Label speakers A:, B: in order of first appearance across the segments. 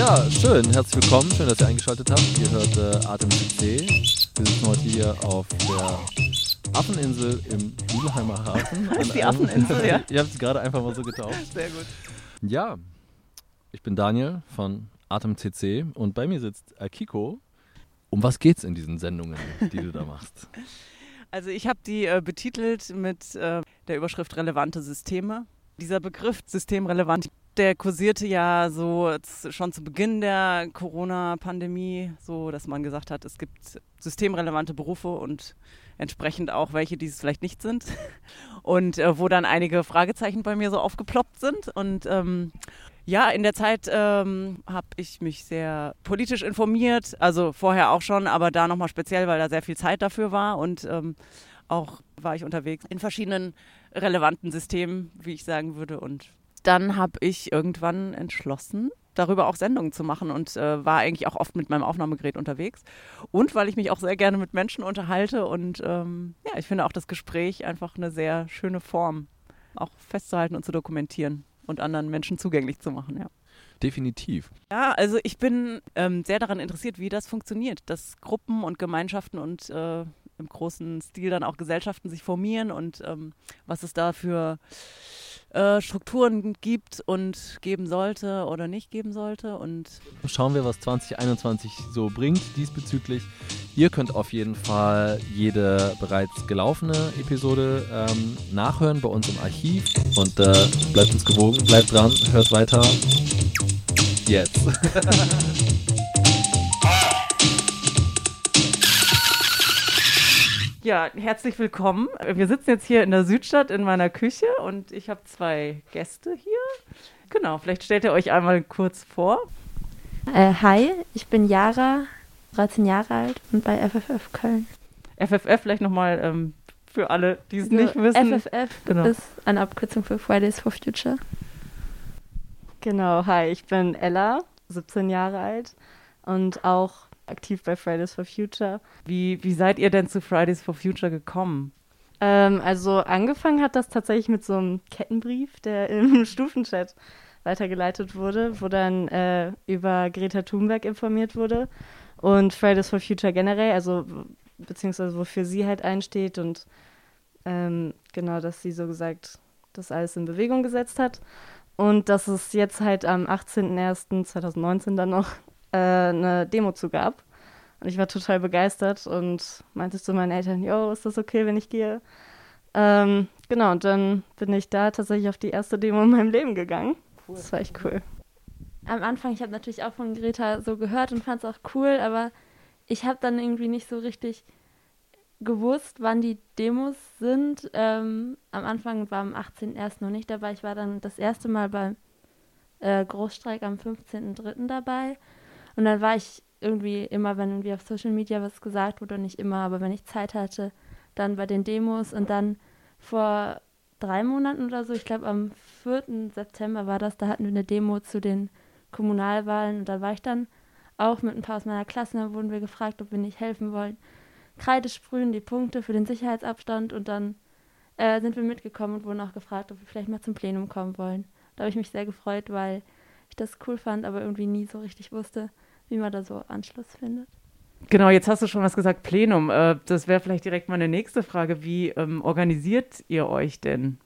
A: Ja, schön. Herzlich willkommen. Schön, dass ihr eingeschaltet habt. Ihr hört äh, Atem CC. Wir sitzen heute hier auf der Affeninsel im Lülheimer Hafen.
B: Heißt die Affeninsel, ja?
A: Ihr habt es gerade einfach mal so getauft.
B: Sehr gut.
A: Ja, ich bin Daniel von Atem CC und bei mir sitzt Akiko. Um was geht's in diesen Sendungen, die du da machst?
B: Also ich habe die äh, betitelt mit äh, der Überschrift relevante Systeme. Dieser Begriff systemrelevant, der kursierte ja so schon zu Beginn der Corona-Pandemie, so dass man gesagt hat, es gibt systemrelevante Berufe und entsprechend auch welche, die es vielleicht nicht sind. Und äh, wo dann einige Fragezeichen bei mir so aufgeploppt sind. Und ähm, ja, in der Zeit ähm, habe ich mich sehr politisch informiert, also vorher auch schon, aber da nochmal speziell, weil da sehr viel Zeit dafür war und ähm, auch war ich unterwegs in verschiedenen relevanten Systemen, wie ich sagen würde. Und dann habe ich irgendwann entschlossen, darüber auch Sendungen zu machen und äh, war eigentlich auch oft mit meinem Aufnahmegerät unterwegs. Und weil ich mich auch sehr gerne mit Menschen unterhalte und ähm, ja, ich finde auch das Gespräch einfach eine sehr schöne Form, auch festzuhalten und zu dokumentieren und anderen Menschen zugänglich zu machen, ja.
A: Definitiv.
B: Ja, also ich bin ähm, sehr daran interessiert, wie das funktioniert, dass Gruppen und Gemeinschaften und äh, im großen Stil dann auch Gesellschaften sich formieren und ähm, was es da für äh, Strukturen gibt und geben sollte oder nicht geben sollte. Und
A: schauen wir, was 2021 so bringt diesbezüglich. Ihr könnt auf jeden Fall jede bereits gelaufene Episode ähm, nachhören bei uns im Archiv und äh, bleibt uns gewogen, bleibt dran, hört weiter. Jetzt.
B: Ja, herzlich willkommen. Wir sitzen jetzt hier in der Südstadt in meiner Küche und ich habe zwei Gäste hier. Genau, vielleicht stellt ihr euch einmal kurz vor.
C: Äh, hi, ich bin Jara, 13 Jahre alt und bei FFF Köln.
B: FFF vielleicht nochmal ähm, für alle, die es also nicht wissen.
C: FFF genau. ist eine Abkürzung für Fridays for Future.
D: Genau, hi, ich bin Ella, 17 Jahre alt und auch aktiv bei Fridays for Future.
B: Wie, wie seid ihr denn zu Fridays for Future gekommen?
D: Ähm, also angefangen hat das tatsächlich mit so einem Kettenbrief, der im Stufenchat weitergeleitet wurde, wo dann äh, über Greta Thunberg informiert wurde und Fridays for Future generell, also beziehungsweise wofür sie halt einsteht und ähm, genau, dass sie so gesagt das alles in Bewegung gesetzt hat. Und dass es jetzt halt am 18.01.2019 dann noch äh, eine Demo zu gab. Und ich war total begeistert und meinte zu meinen Eltern, yo, ist das okay, wenn ich gehe? Ähm, genau, und dann bin ich da tatsächlich auf die erste Demo in meinem Leben gegangen. Cool. Das war echt cool.
C: Am Anfang, ich habe natürlich auch von Greta so gehört und fand es auch cool, aber ich habe dann irgendwie nicht so richtig gewusst, wann die Demos sind. Ähm, am Anfang war am 18.01. noch nicht dabei. Ich war dann das erste Mal beim äh, Großstreik am 15.03. dabei. Und dann war ich irgendwie immer, wenn irgendwie auf Social Media was gesagt wurde, nicht immer, aber wenn ich Zeit hatte, dann bei den Demos und dann vor drei Monaten oder so, ich glaube am 4. September war das, da hatten wir eine Demo zu den Kommunalwahlen und da war ich dann auch mit ein paar aus meiner Klasse, da wurden wir gefragt, ob wir nicht helfen wollen. Kreide sprühen, die Punkte für den Sicherheitsabstand und dann äh, sind wir mitgekommen und wurden auch gefragt, ob wir vielleicht mal zum Plenum kommen wollen. Da habe ich mich sehr gefreut, weil ich das cool fand, aber irgendwie nie so richtig wusste, wie man da so Anschluss findet.
B: Genau, jetzt hast du schon was gesagt, Plenum. Äh, das wäre vielleicht direkt meine nächste Frage. Wie ähm, organisiert ihr euch denn?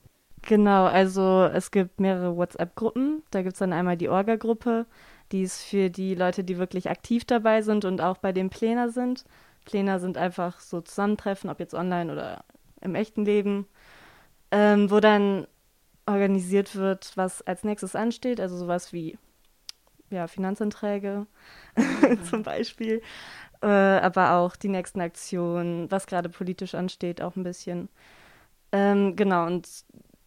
D: Genau, also es gibt mehrere WhatsApp-Gruppen. Da gibt es dann einmal die Orga-Gruppe, die ist für die Leute, die wirklich aktiv dabei sind und auch bei den Pläner sind. Pläner sind einfach so Zusammentreffen, ob jetzt online oder im echten Leben, ähm, wo dann organisiert wird, was als nächstes ansteht, also sowas wie ja, Finanzanträge mhm. zum Beispiel, äh, aber auch die nächsten Aktionen, was gerade politisch ansteht, auch ein bisschen. Ähm, genau, und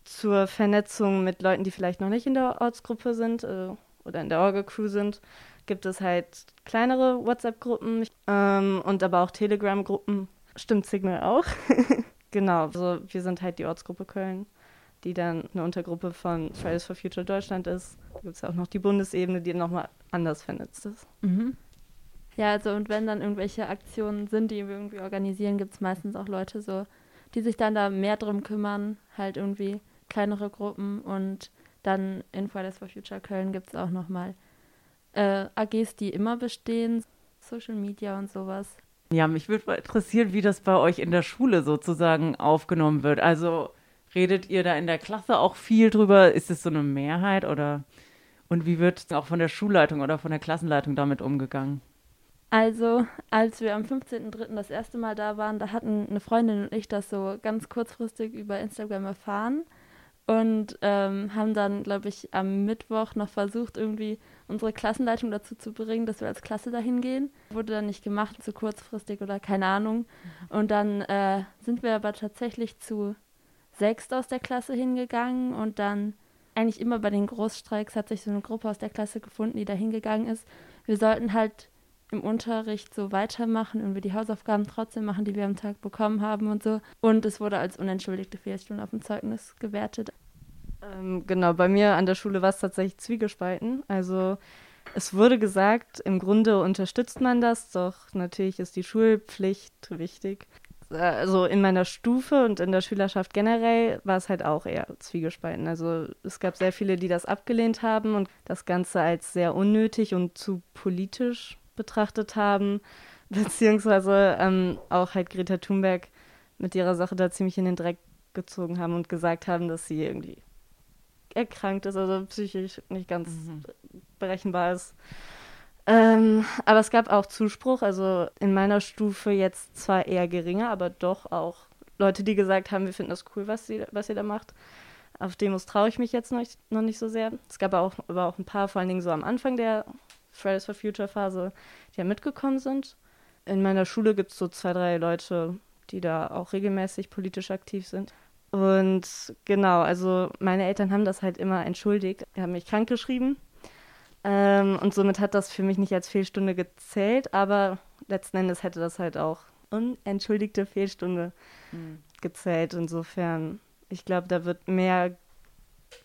D: zur Vernetzung mit Leuten, die vielleicht noch nicht in der Ortsgruppe sind äh, oder in der Orga-Crew sind, gibt es halt kleinere WhatsApp-Gruppen ähm, und aber auch Telegram-Gruppen. Stimmt Signal auch. genau, also wir sind halt die Ortsgruppe Köln die dann eine Untergruppe von Fridays for Future Deutschland ist. Da gibt es ja auch noch die Bundesebene, die nochmal anders vernetzt ist.
C: Mhm. Ja, also und wenn dann irgendwelche Aktionen sind, die wir irgendwie organisieren, gibt es meistens auch Leute so, die sich dann da mehr drum kümmern, halt irgendwie kleinere Gruppen und dann in Fridays for Future Köln gibt es auch nochmal äh, AGs, die immer bestehen, Social Media und sowas.
B: Ja, mich würde mal interessieren, wie das bei euch in der Schule sozusagen aufgenommen wird. Also redet ihr da in der Klasse auch viel drüber? Ist es so eine Mehrheit oder und wie wird auch von der Schulleitung oder von der Klassenleitung damit umgegangen?
C: Also, als wir am 15.03. das erste Mal da waren, da hatten eine Freundin und ich das so ganz kurzfristig über Instagram erfahren und ähm, haben dann, glaube ich, am Mittwoch noch versucht, irgendwie unsere Klassenleitung dazu zu bringen, dass wir als Klasse dahin gehen. Wurde dann nicht gemacht, zu kurzfristig oder keine Ahnung. Und dann äh, sind wir aber tatsächlich zu sechst aus der Klasse hingegangen und dann eigentlich immer bei den Großstreiks hat sich so eine Gruppe aus der Klasse gefunden, die da hingegangen ist. Wir sollten halt im Unterricht so weitermachen und wir die Hausaufgaben trotzdem machen, die wir am Tag bekommen haben und so. Und es wurde als unentschuldigte Fehlstunde auf dem Zeugnis gewertet.
D: Ähm, genau, bei mir an der Schule war es tatsächlich zwiegespalten. Also es wurde gesagt, im Grunde unterstützt man das, doch natürlich ist die Schulpflicht wichtig. Also in meiner Stufe und in der Schülerschaft generell war es halt auch eher zwiegespalten. Also es gab sehr viele, die das abgelehnt haben und das Ganze als sehr unnötig und zu politisch betrachtet haben, beziehungsweise ähm, auch halt Greta Thunberg mit ihrer Sache da ziemlich in den Dreck gezogen haben und gesagt haben, dass sie irgendwie erkrankt ist, also psychisch nicht ganz mhm. berechenbar ist. Ähm, aber es gab auch Zuspruch, also in meiner Stufe jetzt zwar eher geringer, aber doch auch Leute, die gesagt haben, wir finden das cool, was, sie, was ihr da macht. Auf Demos traue ich mich jetzt noch, noch nicht so sehr. Es gab auch, aber auch ein paar, vor allen Dingen so am Anfang der Fridays for Future Phase, die ja mitgekommen sind. In meiner Schule gibt es so zwei, drei Leute, die da auch regelmäßig politisch aktiv sind. Und genau, also meine Eltern haben das halt immer entschuldigt. Die haben mich krankgeschrieben. Ähm, und somit hat das für mich nicht als Fehlstunde gezählt, aber letzten Endes hätte das halt auch unentschuldigte Fehlstunde mhm. gezählt. Insofern, ich glaube, da wird mehr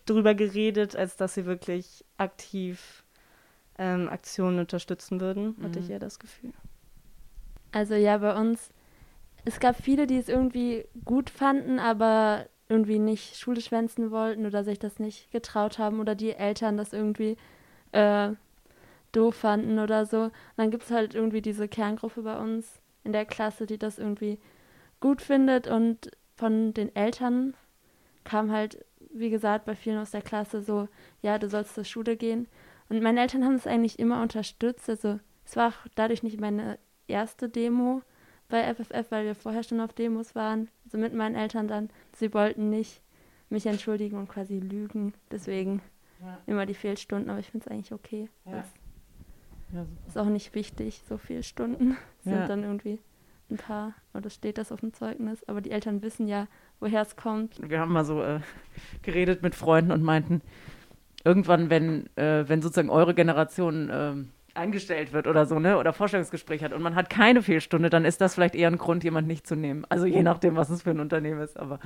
D: drüber geredet, als dass sie wirklich aktiv ähm, Aktionen unterstützen würden, hatte mhm. ich ja das Gefühl.
C: Also ja, bei uns es gab viele, die es irgendwie gut fanden, aber irgendwie nicht Schule schwänzen wollten oder sich das nicht getraut haben oder die Eltern das irgendwie äh, doof fanden oder so. Und dann gibt es halt irgendwie diese Kerngruppe bei uns in der Klasse, die das irgendwie gut findet und von den Eltern kam halt, wie gesagt, bei vielen aus der Klasse so, ja, du sollst zur Schule gehen. Und meine Eltern haben es eigentlich immer unterstützt. Also es war auch dadurch nicht meine erste Demo, bei FFF, weil wir vorher schon auf Demos waren, also mit meinen Eltern dann. Sie wollten nicht mich entschuldigen und quasi lügen, deswegen ja. immer die Fehlstunden, aber ich finde es eigentlich okay. Ja. Ja, ist auch nicht wichtig, so viele Stunden sind dann irgendwie ein paar, oder steht das auf dem Zeugnis, aber die Eltern wissen ja, woher es kommt.
B: Wir haben mal so äh, geredet mit Freunden und meinten, irgendwann, wenn, äh, wenn sozusagen eure Generation äh, eingestellt wird oder so, ne? Oder Vorstellungsgespräch hat und man hat keine Fehlstunde, dann ist das vielleicht eher ein Grund, jemand nicht zu nehmen. Also je nachdem, was es für ein Unternehmen ist. Aber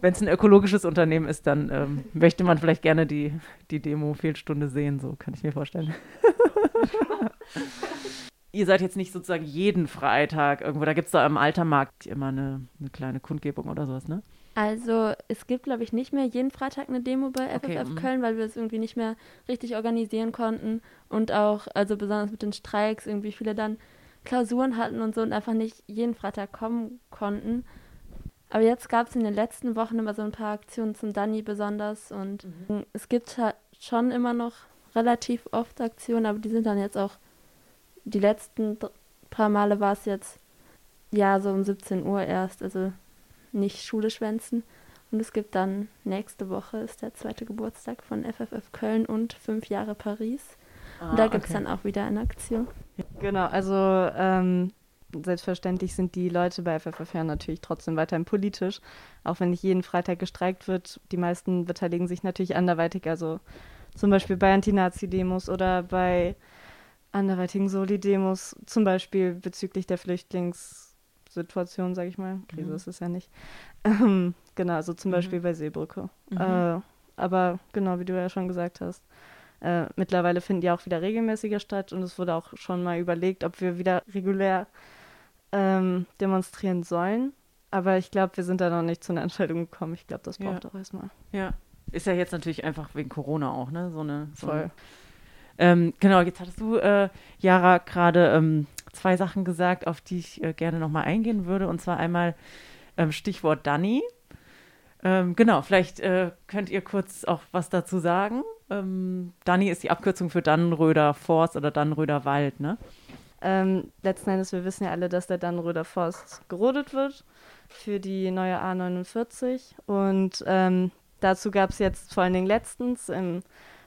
B: wenn es ein ökologisches Unternehmen ist, dann ähm, möchte man vielleicht gerne die, die Demo-Fehlstunde sehen, so kann ich mir vorstellen. Ihr seid jetzt nicht sozusagen jeden Freitag irgendwo, da gibt es da im Altermarkt immer eine, eine kleine Kundgebung oder sowas, ne?
C: Also es gibt, glaube ich, nicht mehr jeden Freitag eine Demo bei FFF okay, mhm. Köln, weil wir es irgendwie nicht mehr richtig organisieren konnten und auch, also besonders mit den Streiks, irgendwie viele dann Klausuren hatten und so und einfach nicht jeden Freitag kommen konnten. Aber jetzt gab es in den letzten Wochen immer so ein paar Aktionen zum Danny besonders und mhm. es gibt halt schon immer noch relativ oft Aktionen, aber die sind dann jetzt auch, die letzten paar Male war es jetzt ja so um 17 Uhr erst, also nicht Schule schwänzen. Und es gibt dann nächste Woche ist der zweite Geburtstag von FFF Köln und fünf Jahre Paris. Ah, und da gibt es okay. dann auch wieder eine Aktion.
D: Genau, also ähm, selbstverständlich sind die Leute bei FFF ja natürlich trotzdem weiterhin politisch. Auch wenn nicht jeden Freitag gestreikt wird, die meisten beteiligen sich natürlich anderweitig. Also zum Beispiel bei Anti-Nazi-Demos oder bei anderweitigen Soli-Demos, zum Beispiel bezüglich der Flüchtlings- Situation, sage ich mal. Krise mhm. ist es ja nicht. Ähm, genau, also zum mhm. Beispiel bei Seebrücke. Mhm. Äh, aber genau, wie du ja schon gesagt hast, äh, mittlerweile finden die auch wieder regelmäßiger statt und es wurde auch schon mal überlegt, ob wir wieder regulär ähm, demonstrieren sollen. Aber ich glaube, wir sind da noch nicht zu einer Entscheidung gekommen. Ich glaube, das braucht ja. auch erstmal.
B: Ja. Ist ja jetzt natürlich einfach wegen Corona auch, ne? So eine. So Voll. Eine Ähm, genau, jetzt hattest du, äh, Jara, gerade ähm, zwei Sachen gesagt, auf die ich äh, gerne nochmal eingehen würde. Und zwar einmal ähm, Stichwort Danny. Ähm, genau, vielleicht äh, könnt ihr kurz auch was dazu sagen. Ähm, Danny ist die Abkürzung für Dannenröder Forst oder Dannenröder Wald, ne?
D: Ähm, letzten Endes, wir wissen ja alle, dass der Dannenröder Forst gerodet wird für die neue A49. Und ähm, dazu gab es jetzt vor allen Dingen letztens im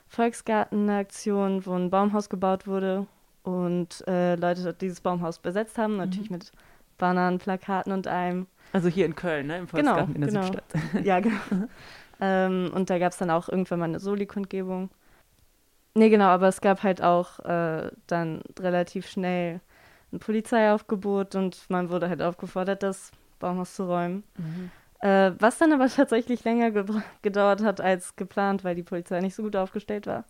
D: Volksgarten eine Aktion, wo ein Baumhaus gebaut wurde und äh, Leute dieses Baumhaus besetzt haben, natürlich mhm. mit Bannern, Plakaten und allem.
B: Also hier in Köln, ne? Im genau, Volksgarten genau, in der genau.
D: Südstadt. ja, genau. ähm, und da gab es dann auch irgendwann mal eine Soli-Kundgebung. Nee, genau, aber es gab halt auch äh, dann relativ schnell ein Polizeiaufgebot und man wurde halt aufgefordert, das Baumhaus zu räumen. Mhm. Äh, was dann aber tatsächlich länger ge gedauert hat als geplant, weil die Polizei nicht so gut aufgestellt war.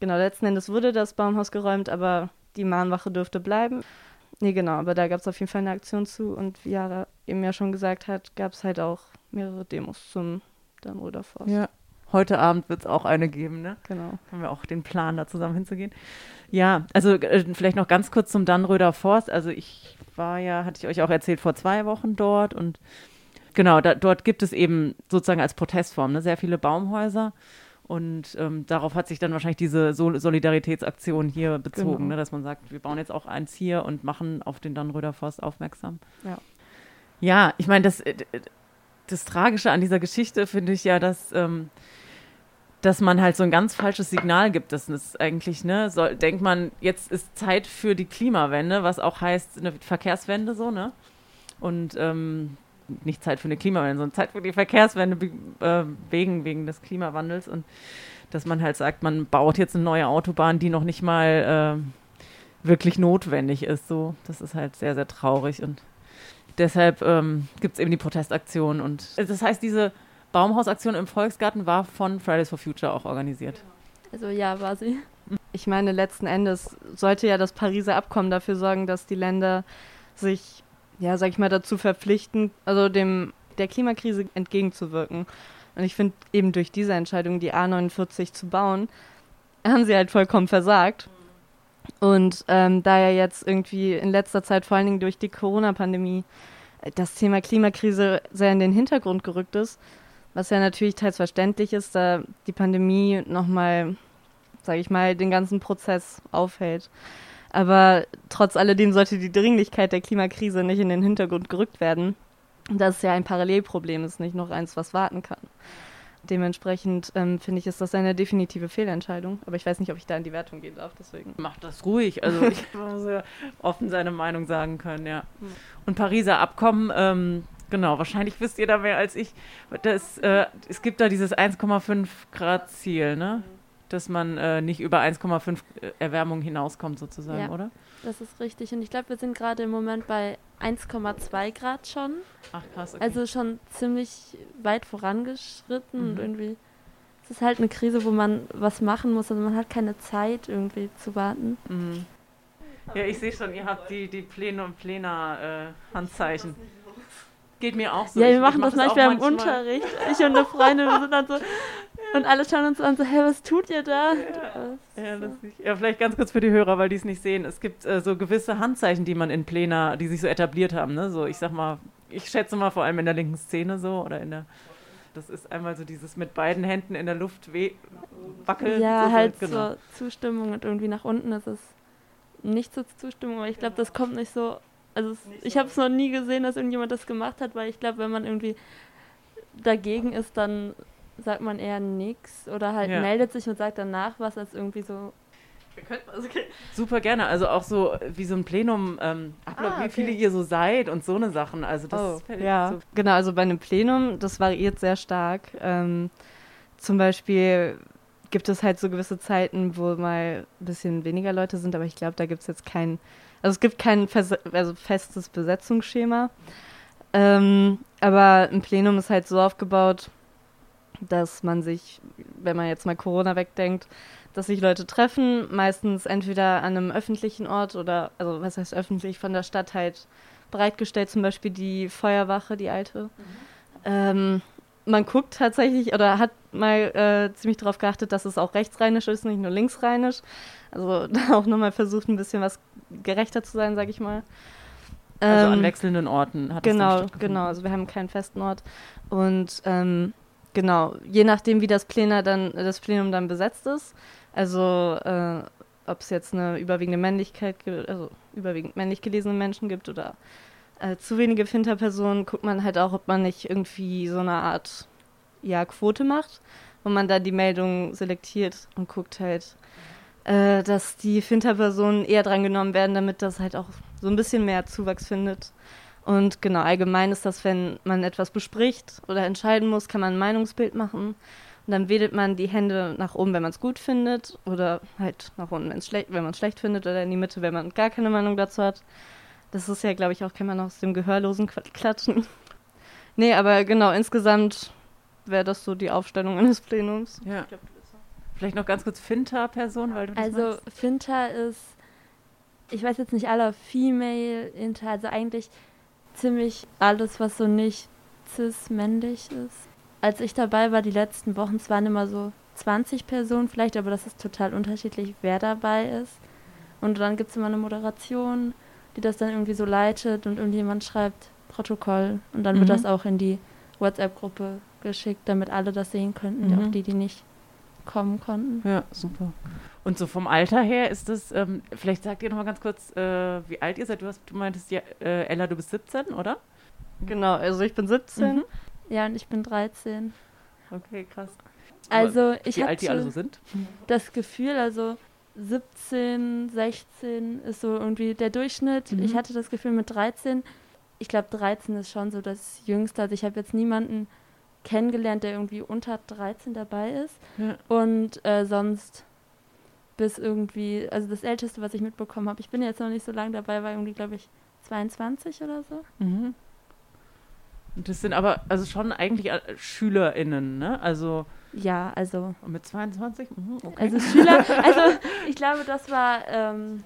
D: Genau, letzten Endes wurde das Baumhaus geräumt, aber die Mahnwache dürfte bleiben. Nee, genau, aber da gab es auf jeden Fall eine Aktion zu und wie Jara eben ja schon gesagt hat, gab es halt auch mehrere Demos zum Dannröder Forst.
B: Ja, heute Abend wird es auch eine geben, ne?
D: Genau.
B: Haben wir auch den Plan, da zusammen hinzugehen. Ja, also äh, vielleicht noch ganz kurz zum Dannröder Forst. Also ich war ja, hatte ich euch auch erzählt, vor zwei Wochen dort und genau, da, dort gibt es eben sozusagen als Protestform ne, sehr viele Baumhäuser. Und ähm, darauf hat sich dann wahrscheinlich diese Sol Solidaritätsaktion hier bezogen, genau. ne, dass man sagt, wir bauen jetzt auch eins hier und machen auf den Dannröder Forst aufmerksam.
D: Ja,
B: ja ich meine, das, äh, das Tragische an dieser Geschichte finde ich ja, dass, ähm, dass man halt so ein ganz falsches Signal gibt. Das ist eigentlich, ne, soll, denkt man, jetzt ist Zeit für die Klimawende, was auch heißt eine Verkehrswende so, ne? Und ähm, nicht Zeit für eine Klimawende, sondern Zeit für die Verkehrswende äh, wegen, wegen des Klimawandels und dass man halt sagt, man baut jetzt eine neue Autobahn, die noch nicht mal äh, wirklich notwendig ist. So, das ist halt sehr, sehr traurig und deshalb ähm, gibt es eben die Protestaktion und das heißt, diese Baumhausaktion im Volksgarten war von Fridays for Future auch organisiert.
C: Also ja, war sie.
D: Ich meine, letzten Endes sollte ja das Pariser Abkommen dafür sorgen, dass die Länder sich ja, sag ich mal, dazu verpflichten, also dem der Klimakrise entgegenzuwirken. Und ich finde eben durch diese Entscheidung, die A49 zu bauen, haben sie halt vollkommen versagt. Und ähm, da ja jetzt irgendwie in letzter Zeit, vor allen Dingen durch die Corona-Pandemie, das Thema Klimakrise sehr in den Hintergrund gerückt ist, was ja natürlich teils verständlich ist, da die Pandemie nochmal, sage ich mal, den ganzen Prozess aufhält. Aber trotz alledem sollte die Dringlichkeit der Klimakrise nicht in den Hintergrund gerückt werden. Das ist ja ein Parallelproblem, ist nicht noch eins, was warten kann. Dementsprechend ähm, finde ich, ist das eine definitive Fehlentscheidung. Aber ich weiß nicht, ob ich da in die Wertung gehen darf, deswegen.
B: Macht das ruhig. Also ich muss ja offen seine Meinung sagen können, ja. Und Pariser Abkommen, ähm, genau, wahrscheinlich wisst ihr da mehr als ich. Das, äh, es gibt da dieses 1,5 Grad Ziel, ne? Dass man äh, nicht über 1,5 äh, Erwärmung hinauskommt sozusagen, ja, oder?
C: Das ist richtig. Und ich glaube, wir sind gerade im Moment bei 1,2 Grad schon.
B: Ach krass. Okay.
C: Also schon ziemlich weit vorangeschritten mhm. und irgendwie. Es ist halt eine Krise, wo man was machen muss. Also man hat keine Zeit irgendwie zu warten.
B: Mhm. Ja, ich sehe schon, ihr habt die, die Pläne und Pläne-Handzeichen. Äh, Geht mir auch so.
C: Ja, wir machen das, das manchmal im Unterricht. Ich und eine Freundin, wir sind dann so, und alle schauen uns an so, hey, was tut ihr da?
B: Ja, ja, ja vielleicht ganz kurz für die Hörer, weil die es nicht sehen. Es gibt äh, so gewisse Handzeichen, die man in Plena, die sich so etabliert haben. Ne? So, ich sag mal, ich schätze mal vor allem in der linken Szene so oder in der. Das ist einmal so dieses mit beiden Händen in der Luft wackeln.
C: Ja, so, halt genau. zur Zustimmung und irgendwie nach unten ist es nicht zur Zustimmung, aber ich glaube, das kommt nicht so. Also es, ich habe es noch nie gesehen, dass irgendjemand das gemacht hat, weil ich glaube, wenn man irgendwie dagegen ist, dann sagt man eher nichts oder halt ja. meldet sich und sagt danach was, als irgendwie so.
B: Also, okay. Super gerne. Also auch so wie so ein Plenum, ähm, Ablauf, ah, okay. wie viele ihr so seid und so eine Sachen. Also das
D: oh, ja. So genau, also bei einem Plenum, das variiert sehr stark. Ähm, zum Beispiel gibt es halt so gewisse Zeiten, wo mal ein bisschen weniger Leute sind, aber ich glaube, da gibt es jetzt kein, also es gibt kein also festes Besetzungsschema. Ähm, aber ein Plenum ist halt so aufgebaut, dass man sich, wenn man jetzt mal Corona wegdenkt, dass sich Leute treffen, meistens entweder an einem öffentlichen Ort oder, also was heißt öffentlich, von der Stadt halt bereitgestellt, zum Beispiel die Feuerwache, die alte. Mhm. Ähm, man guckt tatsächlich oder hat mal äh, ziemlich darauf geachtet, dass es auch rechtsrheinisch ist, nicht nur linksrheinisch. Also da auch nochmal versucht, ein bisschen was gerechter zu sein, sag ich mal.
B: Also an
D: Ähm,
B: wechselnden Orten hat es dann
D: Genau, genau. Also wir haben keinen festen Ort. Und ähm, genau, je nachdem, wie das Plenum dann, das Plenum dann besetzt ist, also äh, ob es jetzt eine überwiegende Männlichkeit gibt, also überwiegend männlich gelesene Menschen gibt oder äh, zu wenige Finterpersonen, guckt man halt auch, ob man nicht irgendwie so eine Art ja, Quote macht, wo man da die Meldungen selektiert und guckt halt, äh, dass die Finterpersonen eher dran genommen werden, damit das halt auch so ein bisschen mehr Zuwachs findet. Und genau, allgemein ist das, wenn man etwas bespricht oder entscheiden muss, kann man ein Meinungsbild machen. Und dann wedelt man die Hände nach oben, wenn man es gut findet, oder halt nach unten, wenn's schlecht, wenn man es schlecht findet, oder in die Mitte, wenn man gar keine Meinung dazu hat. Das ist ja, glaube ich, auch, kann man aus dem Gehörlosen klatschen. nee, aber genau, insgesamt wäre das so die Aufstellung eines Plenums.
B: Ja. Vielleicht noch ganz kurz Finta-Person, weil du das
C: Also
B: meinst.
C: Finta ist, ich weiß jetzt nicht alle, Female, Inter, also eigentlich ziemlich alles, was so nicht cis-männlich ist. Als ich dabei war, die letzten Wochen, es waren immer so 20 Personen vielleicht, aber das ist total unterschiedlich, wer dabei ist. Und dann gibt es immer eine Moderation, die das dann irgendwie so leitet und irgendjemand schreibt Protokoll und dann wird
B: Mhm.
C: das auch in die WhatsApp-Gruppe geschickt, damit alle das sehen könnten,
B: Mhm.
C: auch die, die nicht kommen konnten.
B: Ja, super. Und so vom Alter her ist das, ähm, vielleicht sagt ihr noch mal ganz kurz, äh, wie alt ihr seid. Du, hast, du meintest, ja, äh, Ella, du bist 17, oder?
D: Genau, also ich bin 17.
B: Mhm.
C: Ja, und ich bin 13.
B: Okay, krass.
C: Also ich
B: wie alt die alle so sind?
C: das Gefühl, also 17, 16 ist so irgendwie der Durchschnitt.
B: Mhm.
C: Ich hatte das Gefühl mit 13, ich glaube 13 ist schon so das Jüngste. Also ich habe jetzt niemanden kennengelernt, der irgendwie unter 13 dabei ist.
B: Ja.
C: Und äh, sonst bis irgendwie, also das Älteste, was ich mitbekommen habe, ich bin jetzt noch nicht so lange dabei, war irgendwie, glaube ich, 22 oder so.
B: Mhm. Und das sind aber also schon eigentlich äh, SchülerInnen, ne? Also
C: Ja, also
B: mit 22? Mhm, okay.
C: Also Schüler, also ich glaube, das war ähm,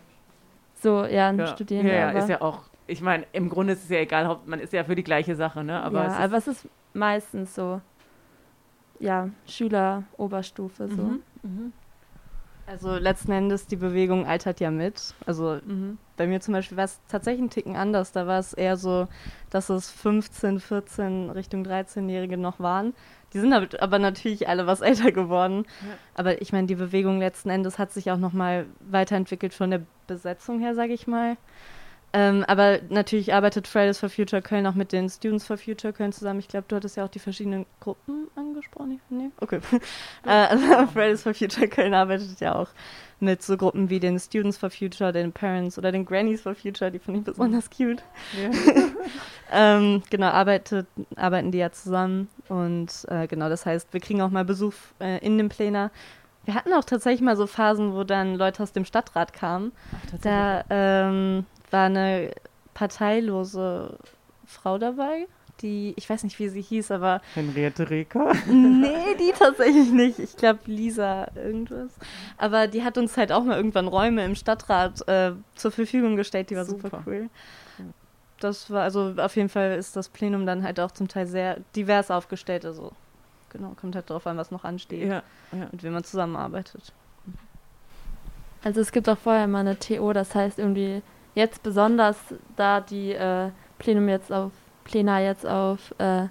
C: so, ja, ein
B: ja.
C: Studierender.
B: Ja, ja, ist ja auch, ich meine, im Grunde ist es ja egal, man ist ja für die gleiche Sache, ne? Aber
C: ja,
B: es ist,
C: aber es ist meistens so, ja, Schüler, Oberstufe, so.
B: Mhm, mhm,
D: Also letzten Endes, die Bewegung altert ja mit. Also
B: mhm.
D: bei mir zum Beispiel war es tatsächlich ein Ticken anders. Da war es eher so, dass es 15, 14 Richtung 13-Jährige noch waren. Die sind aber, aber natürlich alle was älter geworden.
B: Ja.
D: Aber ich meine, die Bewegung letzten Endes hat sich auch nochmal weiterentwickelt von der Besetzung her, sage ich mal. Ähm, aber natürlich arbeitet Fridays for Future Köln auch mit den Students for Future Köln zusammen. Ich glaube, du hattest ja auch die verschiedenen Gruppen angesprochen. Nee? Okay. äh, also Fridays for Future Köln arbeitet ja auch mit so Gruppen wie den Students for Future, den Parents oder den Grannies for Future, die finde ich besonders cute.
B: Ja.
D: Ähm, genau, arbeitet, arbeiten die ja zusammen und äh, genau, das heißt, wir kriegen auch mal Besuch äh, in dem Pläner. Wir hatten auch tatsächlich mal so Phasen, wo dann Leute aus dem Stadtrat kamen. Da ähm, war eine parteilose Frau dabei, die, ich weiß nicht, wie sie hieß, aber
B: Henriette Reker.
D: nee, die tatsächlich nicht. Ich glaube, Lisa irgendwas. Aber die hat uns halt auch mal irgendwann Räume im Stadtrat äh, zur Verfügung gestellt. Die war super,
B: Super.
D: cool. Das war, also auf jeden Fall ist das Plenum dann halt auch zum Teil sehr divers aufgestellt. Also genau, kommt halt drauf an, was noch ansteht,
B: Ja, ja.
D: mit wem man zusammenarbeitet.
C: Also es gibt auch vorher immer eine TO, das heißt irgendwie jetzt besonders, da die äh, Plenum jetzt auf Plena jetzt auf äh,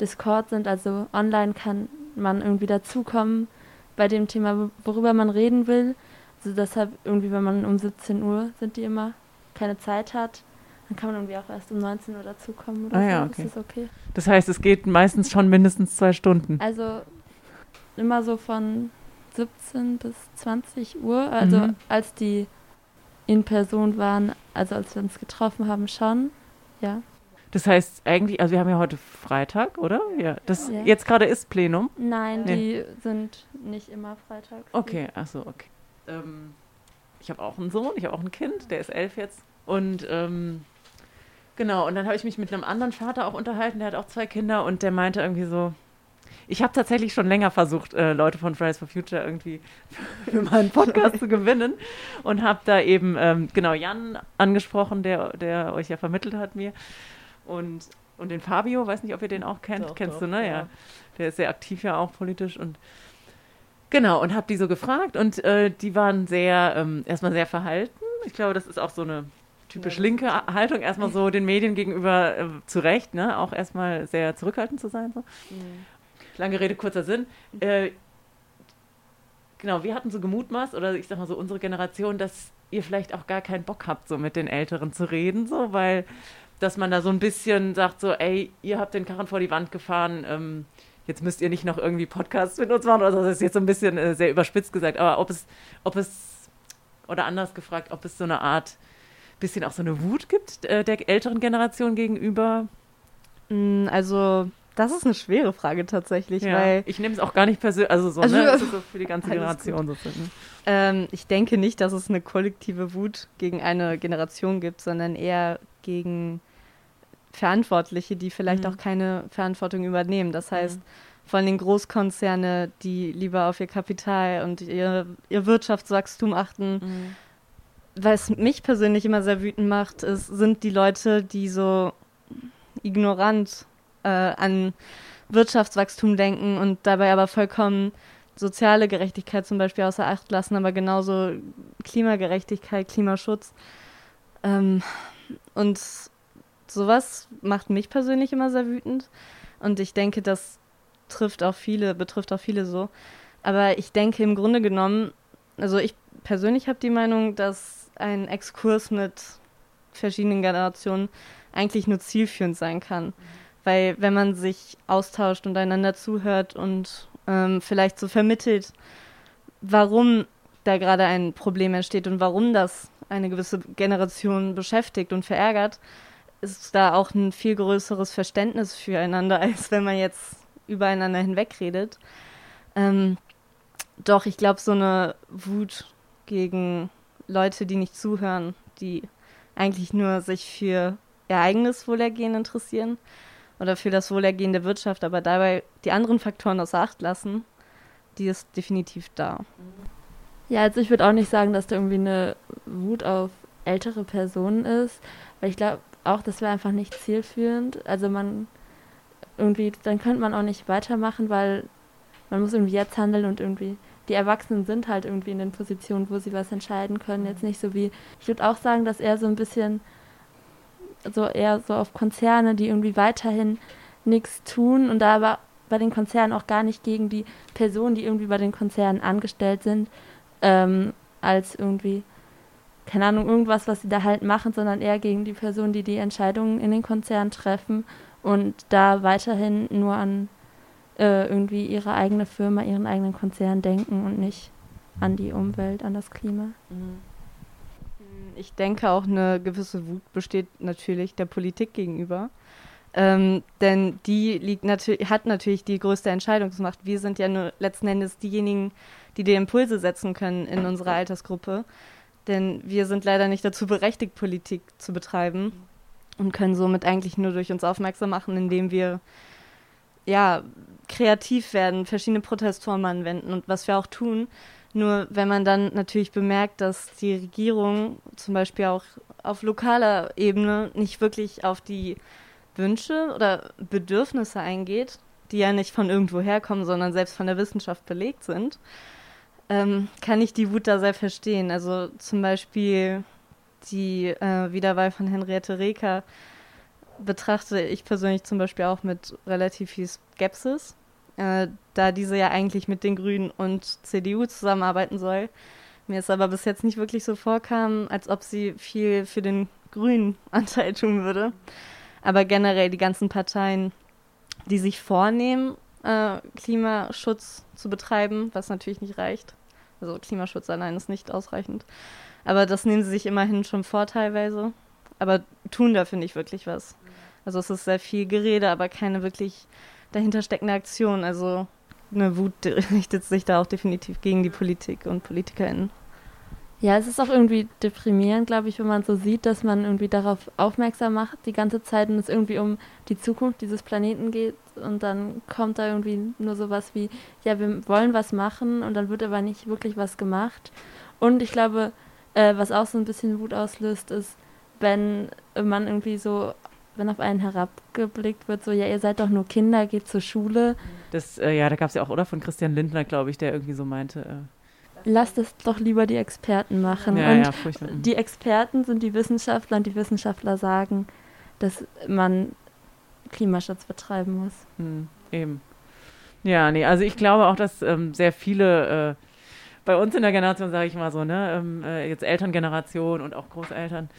C: Discord sind, also online kann man irgendwie dazukommen bei dem Thema, wo- worüber man reden will. Also deshalb irgendwie, wenn man um 17 Uhr sind die immer keine Zeit hat, dann kann man irgendwie auch erst um 19 Uhr dazukommen oder
B: Ah
C: so.
B: ja, okay.
C: Ist das okay?
B: Das heißt, es geht meistens schon mindestens zwei Stunden.
C: Also immer so von 17 bis 20 Uhr. Also
B: Mhm.
C: als die in Person waren, also als wir uns getroffen haben, schon. Ja.
B: Das heißt eigentlich, also wir haben ja heute Freitag, oder? Ja. Das
C: Ja.
B: jetzt gerade ist Plenum.
C: Nein,
B: Nee.
C: die sind nicht immer freitags.
B: Okay, achso, okay. Ähm, ich habe auch einen Sohn, ich habe auch ein Kind, der ist elf jetzt. Und ähm, genau, und dann habe ich mich mit einem anderen Vater auch unterhalten, der hat auch zwei Kinder und der meinte irgendwie so, ich habe tatsächlich schon länger versucht, äh, Leute von Fridays for Future irgendwie für meinen Podcast zu gewinnen und habe da eben, ähm, genau, Jan angesprochen, der, der euch ja vermittelt hat mir und, und den Fabio, weiß nicht, ob ihr den auch kennt,
D: Doch,
B: kennst
D: doch,
B: du, ne?
D: ja.
B: Ja. Der ist sehr aktiv ja auch politisch und genau, und habe die so gefragt und äh, die waren sehr, ähm, erstmal sehr verhalten. Ich glaube, das ist auch so eine typisch linke Haltung, erstmal so den Medien gegenüber äh, zu Recht, ne? auch erstmal sehr zurückhaltend zu sein. So. Mhm. Lange Rede, kurzer Sinn. Äh, genau, wir hatten so gemutmaßt, oder ich sag mal so unsere Generation, dass ihr vielleicht auch gar keinen Bock habt, so mit den Älteren zu reden, so, weil dass man da so ein bisschen sagt, so, ey, ihr habt den Karren vor die Wand gefahren, ähm, jetzt müsst ihr nicht noch irgendwie Podcasts mit uns machen, oder so, das ist jetzt so ein bisschen äh, sehr überspitzt gesagt, aber ob es, ob es, oder anders gefragt, ob es so eine Art, bisschen auch so eine Wut gibt äh, der älteren Generation gegenüber?
D: Mm, also, das ist eine schwere Frage tatsächlich, ja, weil.
B: Ich nehme es auch gar nicht persönlich, also so, also, ne? Das ist so für die ganze Generation sozusagen. Ne?
D: Ähm, ich denke nicht, dass es eine kollektive Wut gegen eine Generation gibt, sondern eher gegen Verantwortliche, die vielleicht mhm. auch keine Verantwortung übernehmen. Das heißt, mhm. von den Großkonzerne, die lieber auf ihr Kapital und ihr, ihr Wirtschaftswachstum achten. Mhm. Was mich persönlich immer sehr wütend macht, ist, sind die Leute, die so ignorant äh, an Wirtschaftswachstum denken und dabei aber vollkommen soziale Gerechtigkeit zum Beispiel außer Acht lassen, aber genauso Klimagerechtigkeit, Klimaschutz. Ähm, und sowas macht mich persönlich immer sehr wütend. Und ich denke, das trifft auch viele, betrifft auch viele so. Aber ich denke im Grunde genommen, also ich persönlich habe die Meinung, dass ein Exkurs mit verschiedenen Generationen eigentlich nur zielführend sein kann. Mhm. Weil wenn man sich austauscht und einander zuhört und ähm, vielleicht so vermittelt, warum da gerade ein Problem entsteht und warum das eine gewisse Generation beschäftigt und verärgert, ist da auch ein viel größeres Verständnis füreinander, als wenn man jetzt übereinander hinwegredet. Ähm, doch, ich glaube, so eine Wut gegen Leute, die nicht zuhören, die eigentlich nur sich für ihr eigenes Wohlergehen interessieren oder für das Wohlergehen der Wirtschaft, aber dabei die anderen Faktoren außer Acht lassen, die ist definitiv da.
C: Ja, also ich würde auch nicht sagen, dass da irgendwie eine Wut auf ältere Personen ist, weil ich glaube auch, das wäre einfach nicht zielführend. Also man irgendwie, dann könnte man auch nicht weitermachen, weil man muss irgendwie jetzt handeln und irgendwie die Erwachsenen sind halt irgendwie in den Positionen, wo sie was entscheiden können. Jetzt nicht so wie, ich würde auch sagen, dass er so ein bisschen so eher so auf Konzerne, die irgendwie weiterhin nichts tun und da aber bei den Konzernen auch gar nicht gegen die Personen, die irgendwie bei den Konzernen angestellt sind, ähm, als irgendwie, keine Ahnung, irgendwas, was sie da halt machen, sondern eher gegen die Personen, die die Entscheidungen in den Konzernen treffen und da weiterhin nur an äh, irgendwie ihre eigene Firma, ihren eigenen Konzern denken und nicht an die Umwelt, an das Klima. Mhm.
D: Ich denke auch eine gewisse Wut besteht natürlich der Politik gegenüber. Ähm, denn die liegt natürlich, hat natürlich die größte Entscheidungsmacht. Wir sind ja nur letzten Endes diejenigen, die die Impulse setzen können in unserer Altersgruppe. Denn wir sind leider nicht dazu berechtigt, Politik zu betreiben und können somit eigentlich nur durch uns aufmerksam machen, indem wir ja kreativ werden, verschiedene Protestformen anwenden und was wir auch tun. Nur wenn man dann natürlich bemerkt, dass die Regierung zum Beispiel auch auf lokaler Ebene nicht wirklich auf die Wünsche oder Bedürfnisse eingeht, die ja nicht von irgendwo herkommen, sondern selbst von der Wissenschaft belegt sind, ähm, kann ich die Wut da sehr verstehen. Also zum Beispiel die äh, Wiederwahl von Henriette Reker betrachte ich persönlich zum Beispiel auch mit relativ viel Skepsis, äh, da diese ja eigentlich mit den Grünen und CDU zusammenarbeiten soll. Mir ist aber bis jetzt nicht wirklich so vorkam, als ob sie viel für den grünen Anteil tun würde. Aber generell die ganzen Parteien, die sich vornehmen, äh, Klimaschutz zu betreiben, was natürlich nicht reicht. Also Klimaschutz allein ist nicht ausreichend. Aber das nehmen sie sich immerhin schon vor teilweise. Aber tun dafür nicht wirklich was. Also es ist sehr viel Gerede, aber keine wirklich dahinter steckende Aktion. Also eine Wut richtet sich da auch definitiv gegen die Politik und PolitikerInnen.
C: Ja, es ist auch irgendwie deprimierend, glaube ich, wenn man so sieht, dass man irgendwie darauf aufmerksam macht die ganze Zeit und es irgendwie um die Zukunft dieses Planeten geht und dann kommt da irgendwie nur sowas wie, ja, wir wollen was machen und dann wird aber nicht wirklich was gemacht. Und ich glaube, äh, was auch so ein bisschen Wut auslöst, ist, wenn man irgendwie so, wenn auf einen herabgeblickt wird, so, ja, ihr seid doch nur Kinder, geht zur Schule.
B: Das, äh, ja, da gab es ja auch, oder von Christian Lindner, glaube ich, der irgendwie so meinte. Äh,
C: Lasst es doch lieber die Experten machen.
B: ja,
C: und
B: ja,
C: die Experten sind die Wissenschaftler und die Wissenschaftler sagen, dass man Klimaschutz betreiben muss.
B: Hm, eben. Ja, nee, also ich glaube auch, dass ähm, sehr viele äh, bei uns in der Generation, sage ich mal so, ne, ähm, äh, jetzt Elterngeneration und auch Großeltern,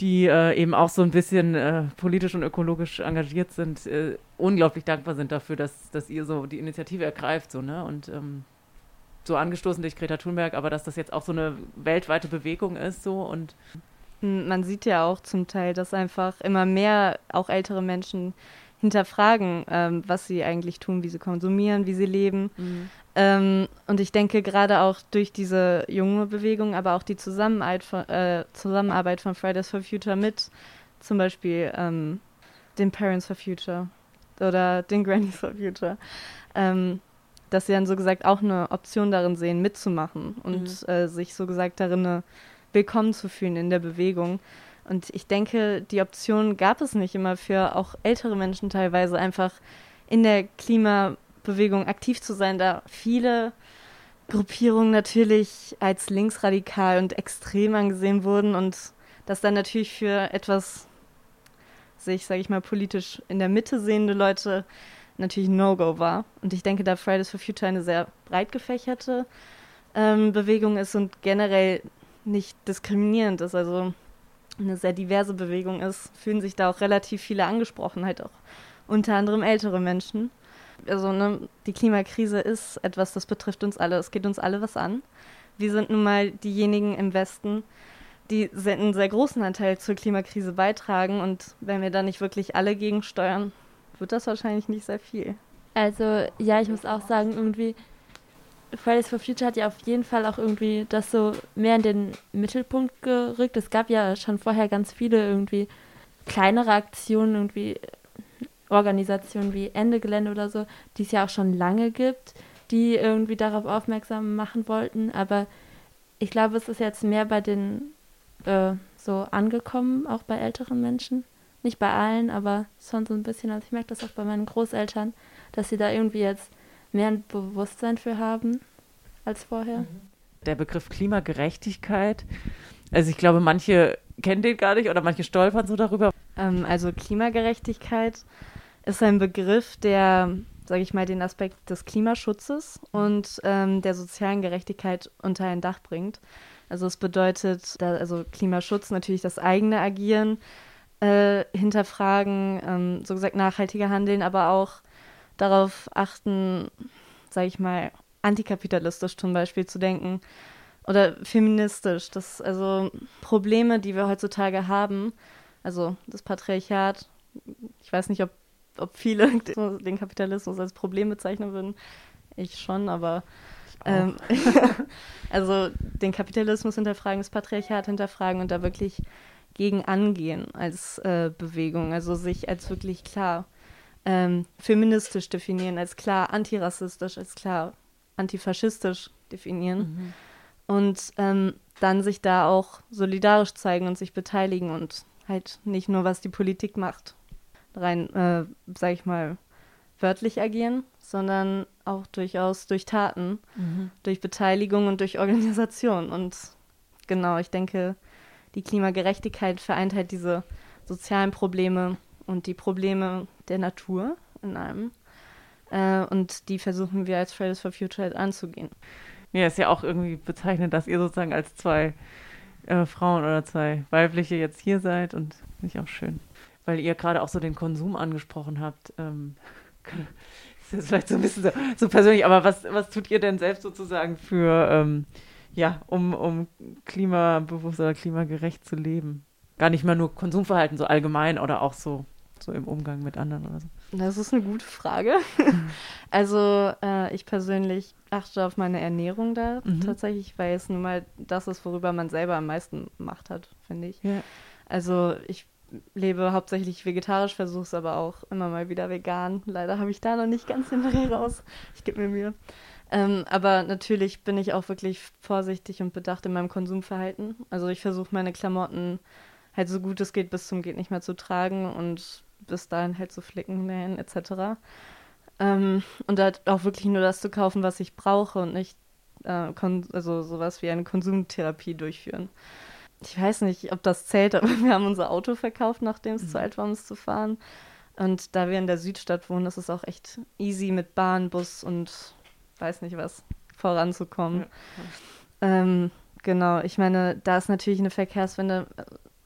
B: die äh, eben auch so ein bisschen äh, politisch und ökologisch engagiert sind, äh, unglaublich dankbar sind dafür, dass, dass ihr so die Initiative ergreift, so, ne? Und ähm, so angestoßen durch Greta Thunberg, aber dass das jetzt auch so eine weltweite Bewegung ist, so und
D: Man sieht ja auch zum Teil, dass einfach immer mehr auch ältere Menschen hinterfragen, ähm, was sie eigentlich tun, wie sie konsumieren, wie sie leben. Ähm, und ich denke gerade auch durch diese junge Bewegung, aber auch die Zusammenarbeit von, äh, Zusammenarbeit von Fridays for Future mit zum Beispiel ähm, den Parents for Future oder den Grannies for Future, ähm, dass sie dann so gesagt auch eine Option darin sehen, mitzumachen und äh, sich so gesagt darin äh, willkommen zu fühlen in der Bewegung. Und ich denke, die Option gab es nicht immer für auch ältere Menschen teilweise einfach in der Klimabewegung aktiv zu sein, da viele Gruppierungen natürlich als linksradikal und extrem angesehen wurden und das dann natürlich für etwas sich, sage ich mal, politisch in der Mitte sehende Leute natürlich No-Go war. Und ich denke, da Fridays for Future eine sehr breit gefächerte ähm, Bewegung ist und generell nicht diskriminierend ist, also eine sehr diverse Bewegung ist, fühlen sich da auch relativ viele angesprochen, halt auch unter anderem ältere Menschen. Also ne, die Klimakrise ist etwas, das betrifft uns alle, es geht uns alle was an. Wir sind nun mal diejenigen im Westen, die einen sehr großen Anteil zur Klimakrise beitragen und wenn wir da nicht wirklich alle gegensteuern, wird das wahrscheinlich nicht sehr viel.
C: Also ja, ich muss auch sagen, irgendwie Fridays for Future hat ja auf jeden Fall auch irgendwie das so mehr in den Mittelpunkt gerückt. Es gab ja schon vorher ganz viele irgendwie kleinere Aktionen, irgendwie Organisationen wie Ende Gelände oder so, die es ja auch schon lange gibt, die irgendwie darauf aufmerksam machen wollten. Aber ich glaube, es ist jetzt mehr bei den äh, so angekommen, auch bei älteren Menschen. Nicht bei allen, aber schon so ein bisschen. Also ich merke das auch bei meinen Großeltern, dass sie da irgendwie jetzt mehr ein Bewusstsein für haben als vorher.
B: der Begriff Klimagerechtigkeit. Also ich glaube, manche kennen den gar nicht oder manche stolpern so darüber.
D: Ähm, also Klimagerechtigkeit ist ein Begriff, der, sage ich mal, den Aspekt des Klimaschutzes und ähm, der sozialen Gerechtigkeit unter ein Dach bringt. Also es bedeutet, da, also Klimaschutz natürlich das eigene Agieren äh, hinterfragen, ähm, so gesagt nachhaltiger handeln, aber auch darauf achten, sage ich mal, antikapitalistisch zum Beispiel zu denken oder feministisch. Das also Probleme, die wir heutzutage haben, also das Patriarchat, ich weiß nicht, ob, ob viele den Kapitalismus als Problem bezeichnen würden. Ich schon, aber ähm, also den Kapitalismus hinterfragen, das Patriarchat hinterfragen und da wirklich gegen angehen als äh, Bewegung. Also sich als wirklich klar ähm, feministisch definieren, als klar antirassistisch, als klar antifaschistisch definieren. Und ähm, dann sich da auch solidarisch zeigen und sich beteiligen und halt nicht nur, was die Politik macht, rein, äh, sag ich mal, wörtlich agieren, sondern auch durchaus durch Taten, durch Beteiligung und durch Organisation. Und genau, ich denke, die Klimagerechtigkeit vereint halt diese sozialen Probleme und die Probleme der Natur in einem. Äh, und die versuchen wir als Fridays for Future halt anzugehen.
B: Ja, ist ja auch irgendwie bezeichnend, dass ihr sozusagen als zwei äh, Frauen oder zwei weibliche jetzt hier seid und finde ich auch schön. Weil ihr gerade auch so den Konsum angesprochen habt. Ähm, ist vielleicht so ein bisschen so, so persönlich, aber was, was tut ihr denn selbst sozusagen für, ähm, ja, um, um klimabewusst oder klimagerecht zu leben? Gar nicht mal nur Konsumverhalten so allgemein oder auch so, so im Umgang mit anderen oder so.
D: Das ist eine gute Frage. also äh, ich persönlich achte auf meine Ernährung da
B: Mhm.
D: tatsächlich, weil es nun mal das ist, worüber man selber am meisten Macht hat, finde ich.
B: Ja.
D: Also ich lebe hauptsächlich vegetarisch, versuche es aber auch immer mal wieder vegan. Leider habe ich da noch nicht ganz den Dreh raus. Ich gebe mir Mühe. Ähm, aber natürlich bin ich auch wirklich vorsichtig und bedacht in meinem Konsumverhalten. Also ich versuche meine Klamotten halt so gut es geht bis zum geht nicht mehr zu tragen und bis dahin halt zu flicken, nähen etc. Ähm, und halt auch wirklich nur das zu kaufen, was ich brauche und nicht äh, also sowas wie eine Konsumtherapie durchführen. Ich weiß nicht, ob das zählt, aber wir haben unser Auto verkauft, nachdem es mhm. zu alt war, um es zu fahren. Und da wir in der Südstadt wohnen, ist es auch echt easy mit Bahn, Bus und weiß nicht was voranzukommen. Ja. Ähm, genau, ich meine, da ist natürlich eine Verkehrswende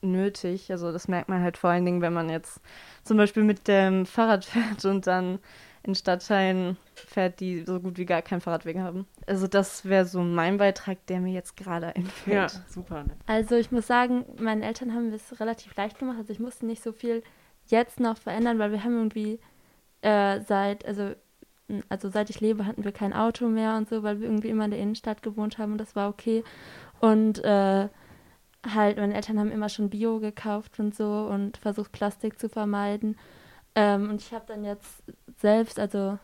D: nötig. Also das merkt man halt vor allen Dingen, wenn man jetzt zum Beispiel mit dem Fahrrad fährt und dann in Stadtteilen fährt, die so gut wie gar keinen Fahrradweg haben. Also das wäre so mein Beitrag, der mir jetzt gerade einfällt.
B: Ja, super.
C: Also ich muss sagen, meinen Eltern haben es relativ leicht gemacht. Also ich musste nicht so viel jetzt noch verändern, weil wir haben irgendwie äh, seit, also also seit ich lebe, hatten wir kein Auto mehr und so, weil wir irgendwie immer in der Innenstadt gewohnt haben und das war okay. Und äh, halt, meine Eltern haben immer schon Bio gekauft und so und versucht Plastik zu vermeiden. Ähm, und ich habe dann jetzt selbst, also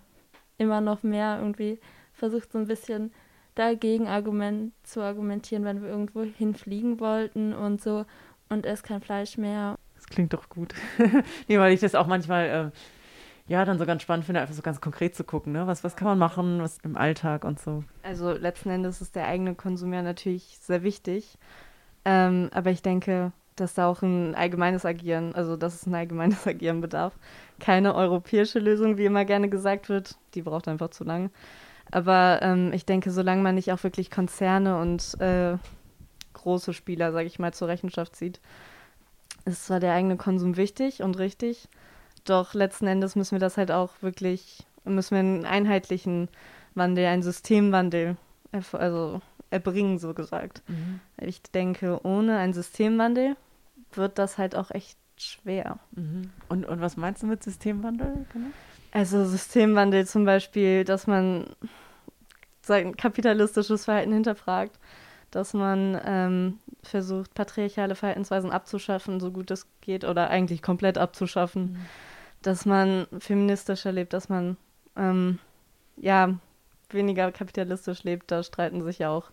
C: immer noch mehr irgendwie versucht, so ein bisschen dagegen Argument zu argumentieren, wenn wir irgendwo hinfliegen wollten und so und esse kein Fleisch mehr.
B: Das klingt doch gut. nee, weil ich das auch manchmal äh, ja dann so ganz spannend finde, einfach so ganz konkret zu gucken, ne? Was, was kann man machen, was im Alltag und so.
D: Also letzten Endes ist der eigene Konsum ja natürlich sehr wichtig. Ähm, aber ich denke, dass da auch ein allgemeines Agieren, also dass es ein allgemeines Agieren bedarf. Keine europäische Lösung, wie immer gerne gesagt wird, die braucht einfach zu lange. Aber ähm, ich denke, solange man nicht auch wirklich Konzerne und äh, große Spieler, sage ich mal, zur Rechenschaft zieht, ist zwar der eigene Konsum wichtig und richtig, doch letzten Endes müssen wir das halt auch wirklich, müssen wir einen einheitlichen Wandel, einen Systemwandel, also erbringen, so gesagt. Mhm. Ich denke, ohne einen Systemwandel wird das halt auch echt schwer.
B: Mhm. Und, und was meinst du mit Systemwandel? Genau?
D: Also Systemwandel zum Beispiel, dass man sein kapitalistisches Verhalten hinterfragt, dass man ähm, versucht, patriarchale Verhaltensweisen abzuschaffen, so gut es geht, oder eigentlich komplett abzuschaffen, mhm. dass man feministischer lebt, dass man ähm, ja weniger kapitalistisch lebt, da streiten sich ja auch,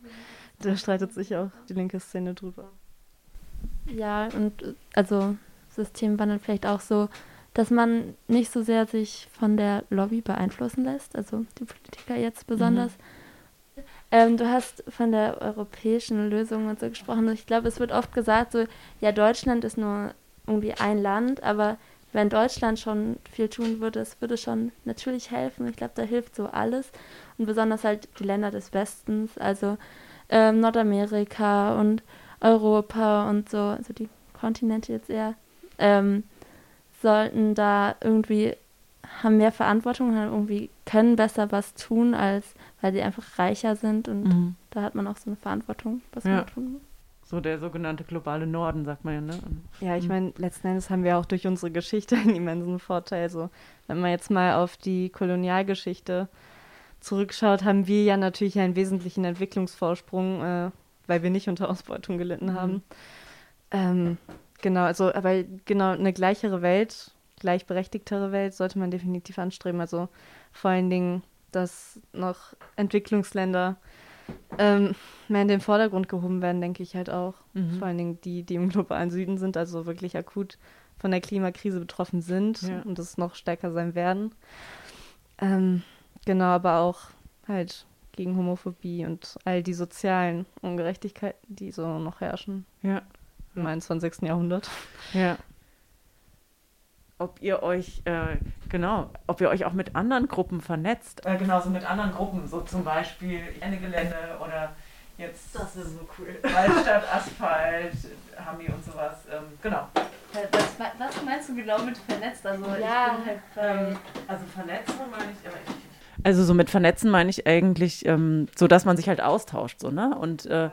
D: da streitet sich auch die linke Szene drüber.
C: Ja, und also Systemwandel vielleicht auch so, dass man nicht so sehr sich von der Lobby beeinflussen lässt, also die Politiker jetzt besonders. Mhm. Ähm, du hast von der europäischen Lösung und so gesprochen. Ich glaube, es wird oft gesagt, so, ja, Deutschland ist nur irgendwie ein Land, aber wenn Deutschland schon viel tun würde, es würde schon natürlich helfen. Ich glaube, da hilft so alles. Und besonders halt die Länder des Westens, also ähm, Nordamerika und Europa und so, also die Kontinente jetzt eher, ähm, sollten da irgendwie, haben mehr Verantwortung, haben irgendwie können besser was tun, als weil sie einfach reicher sind und mhm. da hat man auch so eine Verantwortung, was ja. man tun muss.
B: So der sogenannte globale Norden, sagt man ja, ne?
D: Ja, ich mhm. meine, letzten Endes haben wir auch durch unsere Geschichte einen immensen Vorteil. So, wenn man jetzt mal auf die Kolonialgeschichte zurückschaut, haben wir ja natürlich einen wesentlichen Entwicklungsvorsprung, äh, weil wir nicht unter Ausbeutung gelitten mhm. haben. Ähm, genau, also aber genau eine gleichere Welt, gleichberechtigtere Welt sollte man definitiv anstreben. Also vor allen Dingen, dass noch Entwicklungsländer ähm, mehr in den Vordergrund gehoben werden, denke ich halt auch. Mhm. Vor allen Dingen die, die im globalen Süden sind, also wirklich akut von der Klimakrise betroffen sind ja. und es noch stärker sein werden. Ähm, genau, aber auch halt gegen Homophobie und all die sozialen Ungerechtigkeiten, die so noch herrschen.
B: Ja.
D: Im 21. Jahrhundert.
B: Ja ob ihr euch, äh, genau, ob ihr euch auch mit anderen Gruppen vernetzt. Äh, genauso mit anderen Gruppen, so zum Beispiel Ende Gelände oder jetzt
D: das ist so cool.
B: Waldstadt, Asphalt, Hami und sowas. Ähm, genau.
D: Was, was, meinst du genau mit vernetzt? Also
B: ja, halt ähm, also vernetzen meine ich, aber ich, also so mit vernetzen meine ich eigentlich, ähm, so dass man sich halt austauscht, so ne und äh,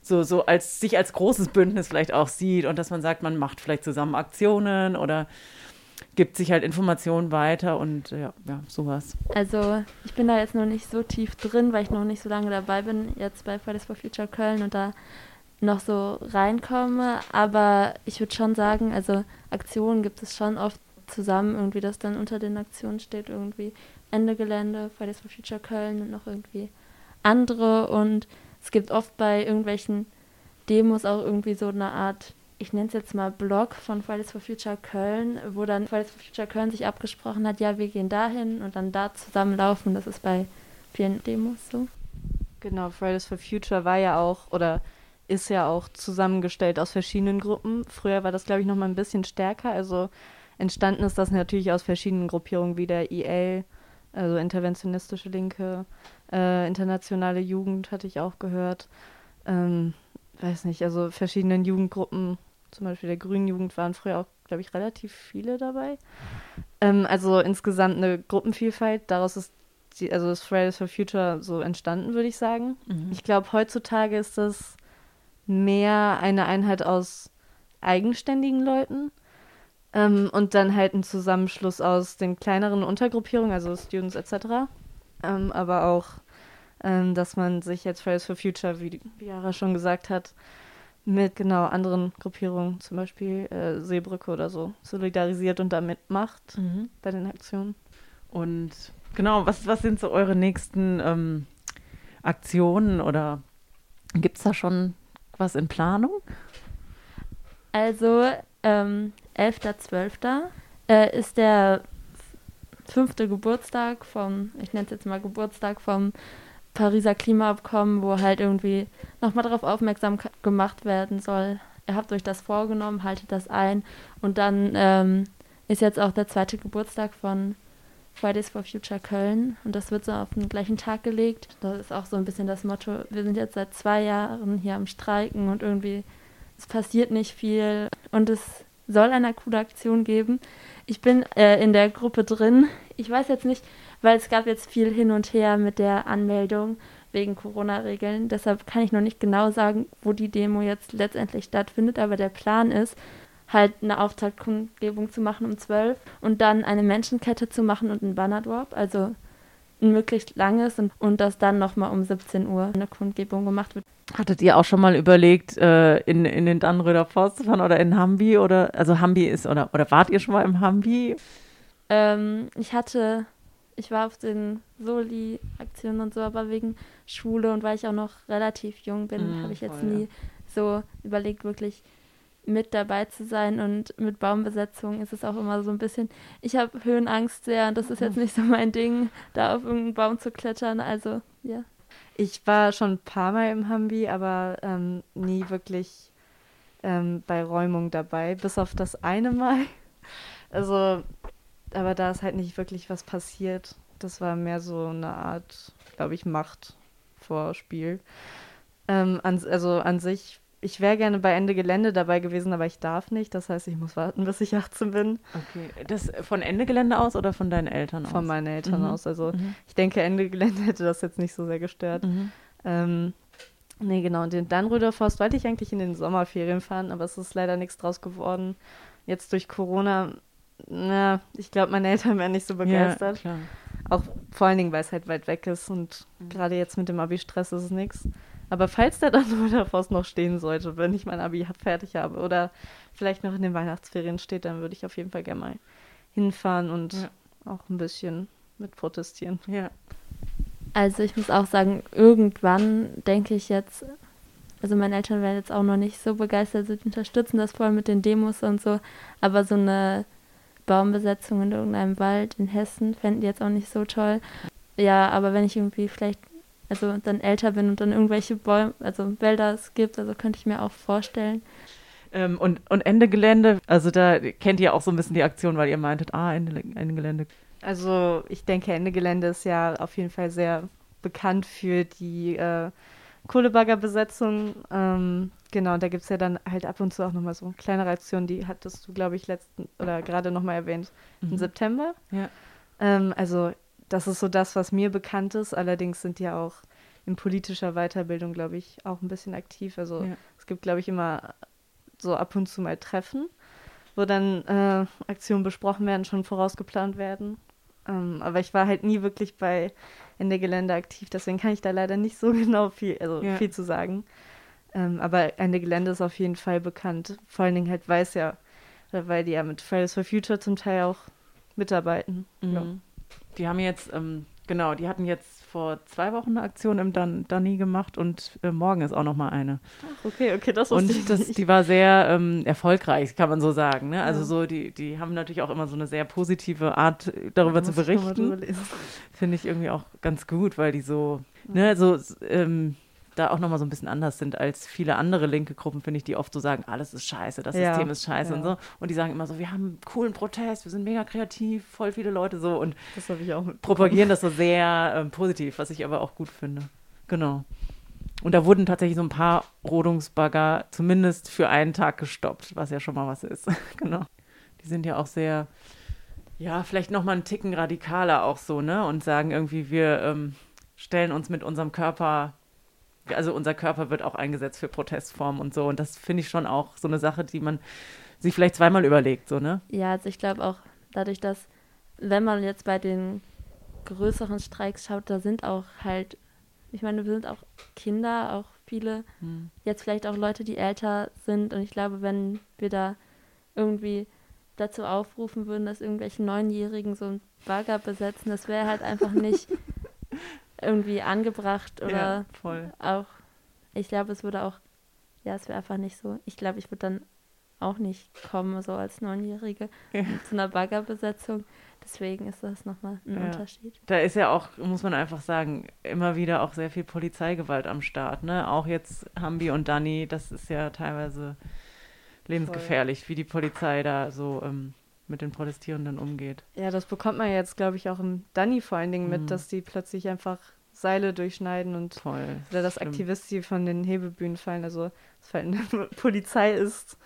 B: so so als sich als großes Bündnis vielleicht auch sieht und dass man sagt, man macht vielleicht zusammen Aktionen oder gibt sich halt Informationen weiter und ja, ja, sowas.
C: Also ich bin da jetzt noch nicht so tief drin, weil ich noch nicht so lange dabei bin, jetzt bei Fridays for Future Köln und da noch so reinkomme. Aber ich würde schon sagen, also Aktionen gibt es schon oft zusammen, irgendwie, dass dann unter den Aktionen steht, irgendwie Ende Gelände, Fridays for Future Köln und noch irgendwie andere. Und es gibt oft bei irgendwelchen Demos auch irgendwie so eine Art ich nenne es jetzt mal Blog von Fridays for Future Köln, wo dann Fridays for Future Köln sich abgesprochen hat, ja, wir gehen dahin und dann da zusammenlaufen. Das ist bei vielen Demos so.
D: Genau, Fridays for Future war ja auch oder ist ja auch zusammengestellt aus verschiedenen Gruppen. Früher war das, glaube ich, noch mal ein bisschen stärker. Also entstanden ist das natürlich aus verschiedenen Gruppierungen wie der IL, also interventionistische Linke, äh, internationale Jugend hatte ich auch gehört. Ähm, weiß nicht, also verschiedenen Jugendgruppen, zum Beispiel der Grünen Jugend waren früher auch, glaube ich, relativ viele dabei. Ähm, also insgesamt eine Gruppenvielfalt. Daraus ist die, also das Fridays for Future so entstanden, würde ich sagen.
B: Mhm.
D: Ich glaube, heutzutage ist das mehr eine Einheit aus eigenständigen Leuten ähm, und dann halt ein Zusammenschluss aus den kleineren Untergruppierungen, also Students etc. Ähm, aber auch, ähm, dass man sich jetzt Fridays for Future, wie, Yara schon gesagt hat, mit genau anderen Gruppierungen, zum Beispiel äh, Seebrücke oder so, solidarisiert und da mitmacht
B: Mhm.
D: bei den Aktionen.
B: Und genau, was, was sind so eure nächsten ähm, Aktionen oder gibt es da schon was in Planung?
C: Also, ähm, 11.12. Äh, ist der fünfte Geburtstag vom, ich nenne es jetzt mal Geburtstag vom Pariser Klimaabkommen, wo halt irgendwie nochmal darauf aufmerksam gemacht werden soll. Ihr habt euch das vorgenommen, haltet das ein. Und dann ähm, ist jetzt auch der zweite Geburtstag von Fridays for Future Köln und das wird so auf den gleichen Tag gelegt. Das ist auch so ein bisschen das Motto, wir sind jetzt seit zwei Jahren hier am Streiken und irgendwie es passiert nicht viel und es soll eine coole Aktion geben. Ich bin äh, in der Gruppe drin. Ich weiß jetzt nicht, weil es gab jetzt viel hin und her mit der Anmeldung wegen Corona-Regeln. Deshalb kann ich noch nicht genau sagen, wo die Demo jetzt letztendlich stattfindet. Aber der Plan ist, halt eine Auftaktkundgebung zu machen um 12 und dann eine Menschenkette zu machen und einen Bannerdrop. Also ein möglichst langes und, und dass dann nochmal um 17 Uhr eine Kundgebung gemacht wird.
B: Hattet ihr auch schon mal überlegt, äh, in, in den Dannröder Forst zu fahren oder in Hambi oder also Hambi ist oder oder wart ihr schon mal im Hambi?
C: Ähm, ich hatte, ich war auf den Soli-Aktionen und so, aber wegen Schule und weil ich auch noch relativ jung bin,
B: Mm,
C: habe ich jetzt
B: voll, ja.
C: nie so überlegt, wirklich mit dabei zu sein und mit Baumbesetzung ist es auch immer so ein bisschen, ich habe Höhenangst sehr und das ist jetzt nicht so mein Ding, da auf irgendeinen Baum zu klettern, also ja.
D: Ich war schon ein paar Mal im Hambi, aber ähm, nie wirklich ähm, bei Räumung dabei, bis auf das eine Mal. Also, aber da ist halt nicht wirklich was passiert. Das war mehr so eine Art, glaube ich, Machtvorspiel. Ähm, an, also an sich, ich wäre gerne bei Ende Gelände dabei gewesen, aber ich darf nicht. Das heißt, ich muss warten, bis ich 18 bin.
B: Okay, das von Ende Gelände aus oder von deinen Eltern aus?
D: Von meinen Eltern
B: Mhm.
D: aus. Also
B: Mhm.
D: ich denke, Ende Gelände hätte das jetzt nicht so sehr gestört.
B: Mhm.
D: Ähm, nee, genau. Und den Dannröder Forst wollte ich eigentlich in den Sommerferien fahren, aber es ist leider nichts draus geworden. Jetzt durch Corona, na, ich glaube, meine Eltern wären nicht so begeistert.
B: Ja.
D: Auch vor allen Dingen, weil es halt weit weg ist und gerade jetzt mit dem Abi-Stress ist es nichts. Aber falls der Dannröder Forst noch stehen sollte, wenn ich mein Abi fertig habe oder vielleicht noch in den Weihnachtsferien steht, dann würde ich auf jeden Fall gerne mal hinfahren und
B: Ja.
D: auch ein bisschen mit protestieren.
B: Ja.
C: Also ich muss auch sagen, irgendwann denke ich jetzt, also meine Eltern werden jetzt auch noch nicht so begeistert, sie unterstützen das voll mit den Demos und so, aber so eine Baumbesetzung in irgendeinem Wald in Hessen fänden die jetzt auch nicht so toll. Ja, aber wenn ich irgendwie vielleicht, also dann älter bin und dann irgendwelche Bäume, also Wälder es gibt, also könnte ich mir auch vorstellen.
B: Ähm, und, und Ende Gelände, also da kennt ihr auch so ein bisschen die Aktion, weil ihr meintet, ah, Ende, Ende Gelände.
D: Also ich denke, Ende Gelände ist ja auf jeden Fall sehr bekannt für die äh, Kohlebaggerbesetzung. Ähm, genau, da gibt es ja dann halt ab und zu auch nochmal so kleinere Aktionen, die hattest du, glaube ich, letzten oder gerade nochmal erwähnt, im
B: Mhm.
D: September.
B: Ja.
D: Ähm, also das ist so das, was mir bekannt ist. Allerdings sind die ja auch in politischer Weiterbildung, glaube ich, auch ein bisschen aktiv. Also
B: Ja.
D: es gibt, glaube ich, immer so ab und zu mal Treffen, wo dann äh, Aktionen besprochen werden, schon vorausgeplant werden. Ähm, aber ich war halt nie wirklich bei Ende Gelände aktiv, deswegen kann ich da leider nicht so genau viel, also
B: Ja.
D: viel zu sagen. Ähm, aber Ende Gelände ist auf jeden Fall bekannt. Vor allen Dingen halt weiß ja, weil die ja mit Fridays for Future zum Teil auch mitarbeiten. Ja.
B: Mhm. Die haben jetzt, ähm, genau, die hatten jetzt vor zwei Wochen eine Aktion im Dan Danny gemacht und äh, morgen ist auch noch mal eine.
D: Ach, okay, okay, das wusste
B: Und das,
D: nicht.
B: die war sehr ähm, erfolgreich, kann man so sagen. Ne? Also
D: Ja.
B: so, die, die haben natürlich auch immer so eine sehr positive Art, darüber
D: Da
B: zu berichten. Finde ich irgendwie auch ganz gut, weil die so, ne, so ähm, da auch nochmal so ein bisschen anders sind als viele andere linke Gruppen, finde ich, die oft so sagen, alles ist scheiße, das
D: Ja,
B: System ist scheiße und
D: ja.
B: so. Und die sagen immer so, wir haben einen coolen Protest, wir sind mega kreativ, voll viele Leute so und
D: Das
B: propagieren das so sehr ähm, positiv, was ich aber auch gut finde. Genau. Und da wurden tatsächlich so ein paar Rodungsbagger zumindest für einen Tag gestoppt, was ja schon mal was ist. genau. Die sind ja auch sehr, ja, vielleicht noch mal einen Ticken radikaler auch so, ne? Und sagen irgendwie, wir ähm, stellen uns mit unserem Körper, also unser Körper wird auch eingesetzt für Protestformen und so. Und das finde ich schon auch so eine Sache, die man sich vielleicht zweimal überlegt, so, ne?
C: Ja, also ich glaube auch dadurch, dass, wenn man jetzt bei den größeren Streiks schaut, da sind auch halt, ich meine, wir sind auch Kinder, auch viele,
B: Hm.
C: jetzt vielleicht auch Leute, die älter sind. Und ich glaube, wenn wir da irgendwie dazu aufrufen würden, dass irgendwelche Neunjährigen so einen Bagger besetzen, das wäre halt einfach nicht irgendwie angebracht oder
B: ja, voll.
C: auch, ich glaube, es würde auch, ja, es wäre einfach nicht so. Ich glaube, ich würde dann auch nicht kommen, so als Neunjährige
B: Ja.
C: zu einer Baggerbesetzung. Deswegen ist das nochmal ein
B: Ja.
C: Unterschied.
B: Da ist ja auch, muss man einfach sagen, immer wieder auch sehr viel Polizeigewalt am Start. Ne? Auch jetzt Hambi und Dani, das ist ja teilweise lebensgefährlich, wie die Polizei da so ähm, mit den Protestierenden umgeht.
D: Ja, das bekommt man jetzt, glaube ich, auch im Danny vor allen Dingen mit,
B: Mhm.
D: dass die plötzlich einfach Seile durchschneiden und
B: Voll.
D: oder dass. Aktivisten von den Hebebühnen fallen. Also das Verhalten der Polizei ist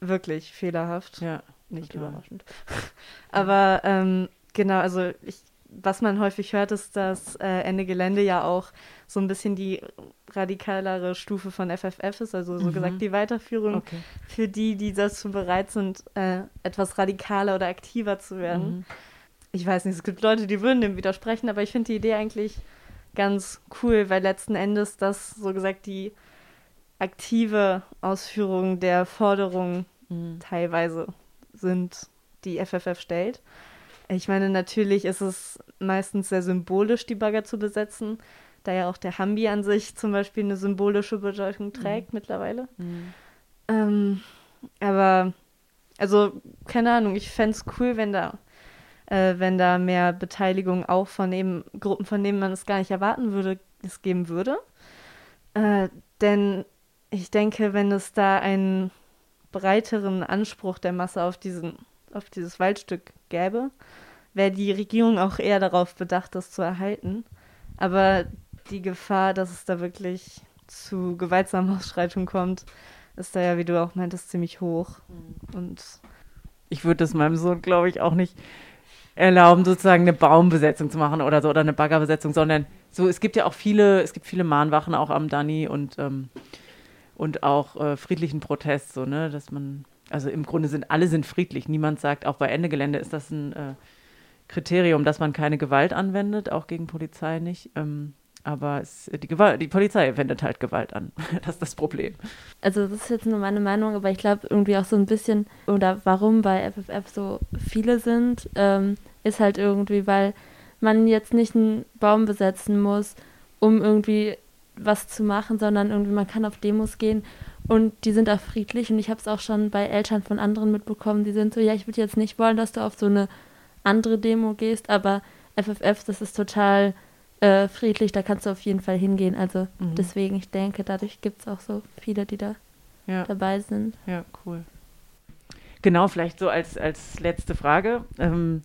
D: wirklich fehlerhaft.
B: Ja,
D: Nicht
B: total.
D: überraschend. Aber ähm, genau, also ich, was man häufig hört, ist, dass äh, Ende Gelände ja auch so ein bisschen die radikalere Stufe von FFF ist, also so
B: Mhm.
D: gesagt die Weiterführung
B: okay.
D: für die, die dazu bereit sind, äh, etwas radikaler oder aktiver zu werden.
B: Mhm.
D: Ich weiß nicht, es gibt Leute, die würden dem widersprechen, aber ich finde die Idee eigentlich ganz cool, weil letzten Endes das so gesagt die aktive Ausführung der Forderungen
B: Mhm.
D: teilweise sind, die FFF stellt. Ich meine, natürlich ist es meistens sehr symbolisch, die Bagger zu besetzen, da ja auch der Hambi an sich zum Beispiel eine symbolische Bedeutung trägt mittlerweile.
B: Mhm.
D: Ähm, aber, also, keine Ahnung, ich fände es cool, wenn da, äh, wenn da mehr Beteiligung auch von eben Gruppen, von denen man es gar nicht erwarten würde, es geben würde. Äh, denn ich denke, wenn es da einen breiteren Anspruch der Masse auf diesen, auf dieses Waldstück gäbe, wäre die Regierung auch eher darauf bedacht, das zu erhalten. Aber die Gefahr, dass es da wirklich zu gewaltsamen Ausschreitungen kommt, ist da ja, wie du auch meintest, ziemlich hoch. Und
B: Ich würde das meinem Sohn, glaube ich, auch nicht erlauben, sozusagen eine Baumbesetzung zu machen oder so oder eine Baggerbesetzung, sondern so, es gibt ja auch viele, es gibt viele Mahnwachen auch am Dani und, ähm, und auch äh, friedlichen Protest, so, ne, dass man, also im Grunde sind alle sind friedlich. Niemand sagt, auch bei Ende Gelände ist das ein äh, Kriterium, dass man keine Gewalt anwendet, auch gegen Polizei nicht. Ähm, aber es, die, Gewalt, die Polizei wendet halt Gewalt an. das ist das Problem.
C: Also das ist jetzt nur meine Meinung, aber ich glaube irgendwie auch so ein bisschen, oder warum bei FFF so viele sind, ähm, ist halt irgendwie, weil man jetzt nicht einen Baum besetzen muss, um irgendwie was zu machen, sondern irgendwie man kann auf Demos gehen und die sind auch friedlich und ich habe es auch schon bei Eltern von anderen mitbekommen, die sind so, ja, ich würde jetzt nicht wollen, dass du auf so eine andere Demo gehst, aber FFF, das ist total äh, friedlich, da kannst du auf jeden Fall hingehen. Also
B: Mhm.
C: deswegen, ich denke, dadurch gibt es auch so viele, die da
B: Ja.
C: dabei sind.
B: Ja, cool. Genau, vielleicht so als, als letzte Frage. Ähm,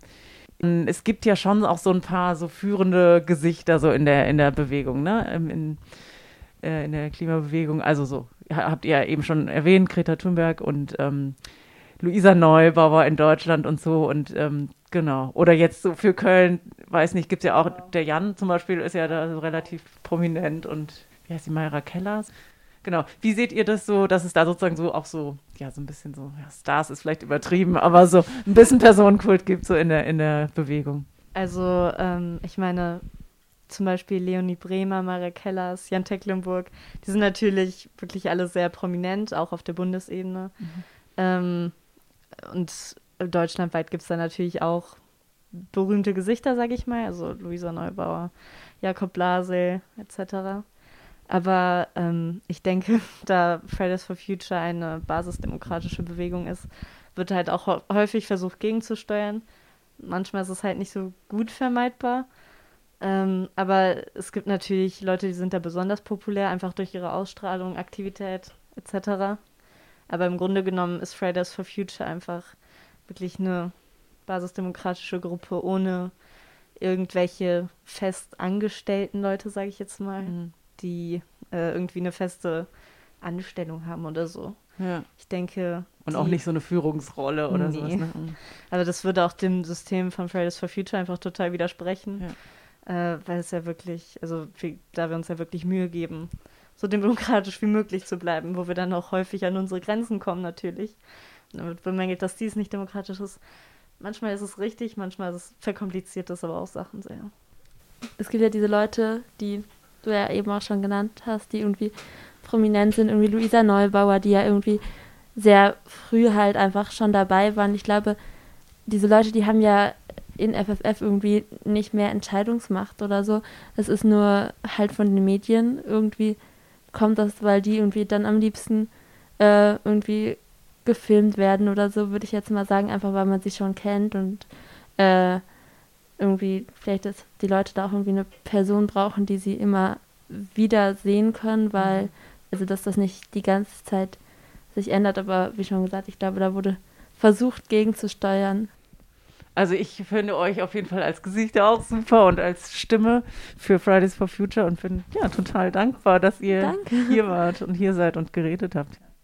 B: es gibt ja schon auch so ein paar so führende Gesichter so in der, in der Bewegung, ne? Ähm, In, äh, in der Klimabewegung. Also so, ha- habt ihr eben schon erwähnt, Greta Thunberg und ähm, Luisa Neubauer in Deutschland und so und ähm, genau. Oder jetzt so für Köln, weiß nicht, gibt es ja auch, der Jan zum Beispiel ist ja da so relativ prominent und wie heißt die, Mayra Kellers? Genau. Wie seht ihr das so, dass es da sozusagen so auch so, ja, so ein bisschen so, ja, Stars ist vielleicht übertrieben, aber so ein bisschen Personenkult gibt so in der, in der Bewegung?
D: also, ähm, ich meine, zum Beispiel Leonie Bremer, Maria Kellers, Jan Tecklenburg, die sind natürlich wirklich alle sehr prominent, auch auf der Bundesebene. Ähm, und deutschlandweit gibt es da natürlich auch berühmte Gesichter, sage ich mal, also Luisa Neubauer, Jakob Blasel etc. Aber ähm, ich denke, da Fridays for Future eine basisdemokratische Bewegung ist, wird halt auch häufig versucht gegenzusteuern. Manchmal ist es halt nicht so gut vermeidbar. Ähm, aber es gibt natürlich Leute, die sind da besonders populär, einfach durch ihre Ausstrahlung, Aktivität etc. Aber im Grunde genommen ist Fridays for Future einfach wirklich eine basisdemokratische Gruppe ohne irgendwelche fest angestellten Leute, sage ich jetzt mal, mhm. Die äh, irgendwie eine feste Anstellung haben oder so.
B: Ja.
D: Ich denke.
B: Und die, auch nicht so eine Führungsrolle oder nee. sowas. Ne? Mhm.
D: Also das würde auch dem System von Fridays for Future einfach total widersprechen. Ja. Äh, weil es ja wirklich, also wir, da wir uns ja wirklich Mühe geben, so demokratisch wie möglich zu bleiben, wo wir dann auch häufig an unsere Grenzen kommen natürlich. Damit bemängelt, dass dies nicht demokratisch ist. Manchmal ist es richtig, manchmal ist es verkompliziert das aber auch Sachen sehr.
C: Es gibt ja diese Leute, die du ja eben auch schon genannt hast, die irgendwie prominent sind, irgendwie Luisa Neubauer, die ja irgendwie sehr früh halt einfach schon dabei waren. Ich glaube, diese Leute, die haben ja in FFF irgendwie nicht mehr Entscheidungsmacht oder so. Es ist nur halt von den Medien irgendwie kommt das, weil die irgendwie dann am liebsten äh, irgendwie gefilmt werden oder so, würde ich jetzt mal sagen, einfach weil man sie schon kennt und äh, irgendwie vielleicht dass die Leute da auch irgendwie eine Person brauchen, die sie immer wieder sehen können, weil, mhm. also dass das nicht die ganze Zeit sich ändert, aber wie schon gesagt, ich glaube, da wurde versucht gegenzusteuern.
B: Also ich finde euch auf jeden Fall als Gesichter auch super und als Stimme für Fridays for Future und bin ja total dankbar, dass ihr
C: Danke.
B: hier wart und hier seid und geredet habt.